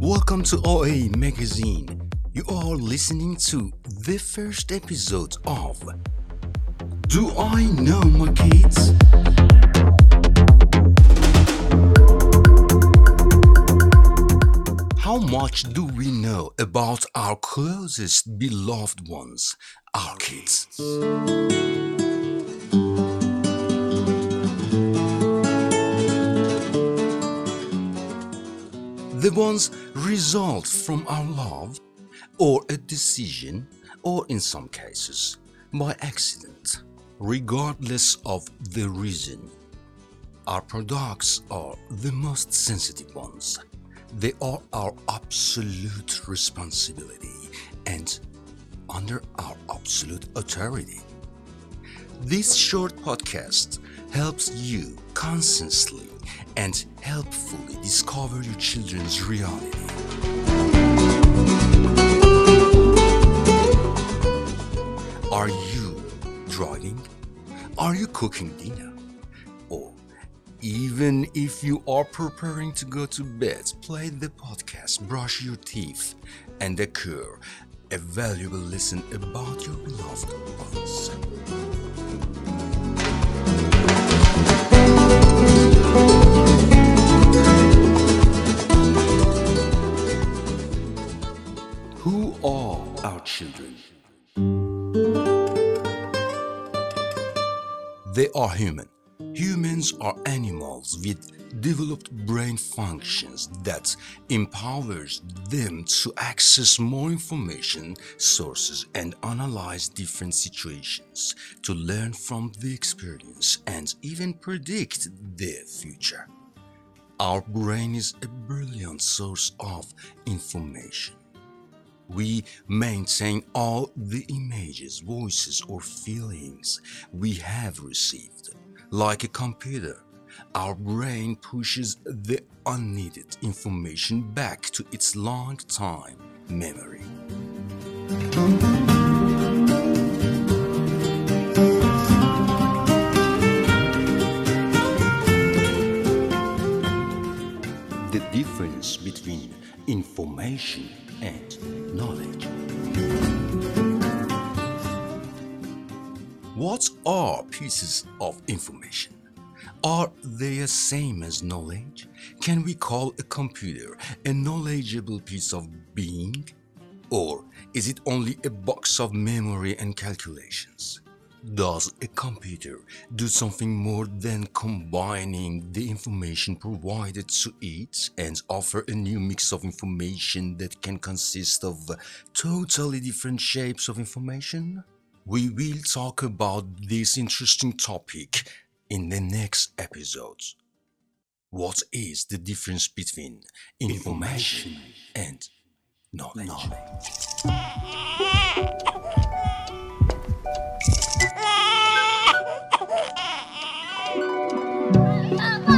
to OA Magazine. You are listening to the first episode of Do I Know My Kids? How much do we know about our closest beloved ones, our kids? The ones result from our love, or a decision, or in some cases, by accident, regardless of the reason. Our products are the most sensitive ones. They are our absolute responsibility and under our absolute authority. This short podcast helps you consciously and helpfully discover your children's reality. Are you driving? Are you cooking dinner? Or even if you are preparing to go to bed, play the podcast, brush your teeth, and occur a valuable lesson about your beloved ones. They are human. Humans are animals with developed brain functions that empowers them to access more information sources and analyze different situations to learn from the experience and even predict the future. Our brain is a brilliant source of information. We maintain all the images, voices, or feelings we have received. Like a computer, our brain pushes the unneeded information back to its long time memory. Information and knowledge. What are pieces of information? Are they the same as knowledge? Can we call a computer a knowledgeable piece of being? Or is it only a box of memory and calculations? Does a computer do something more than combining the information provided to it and offer a new mix of information that can consist of totally different shapes of information? We will talk about this interesting topic in the next episodes. What is the difference between information and knowledge? Mama.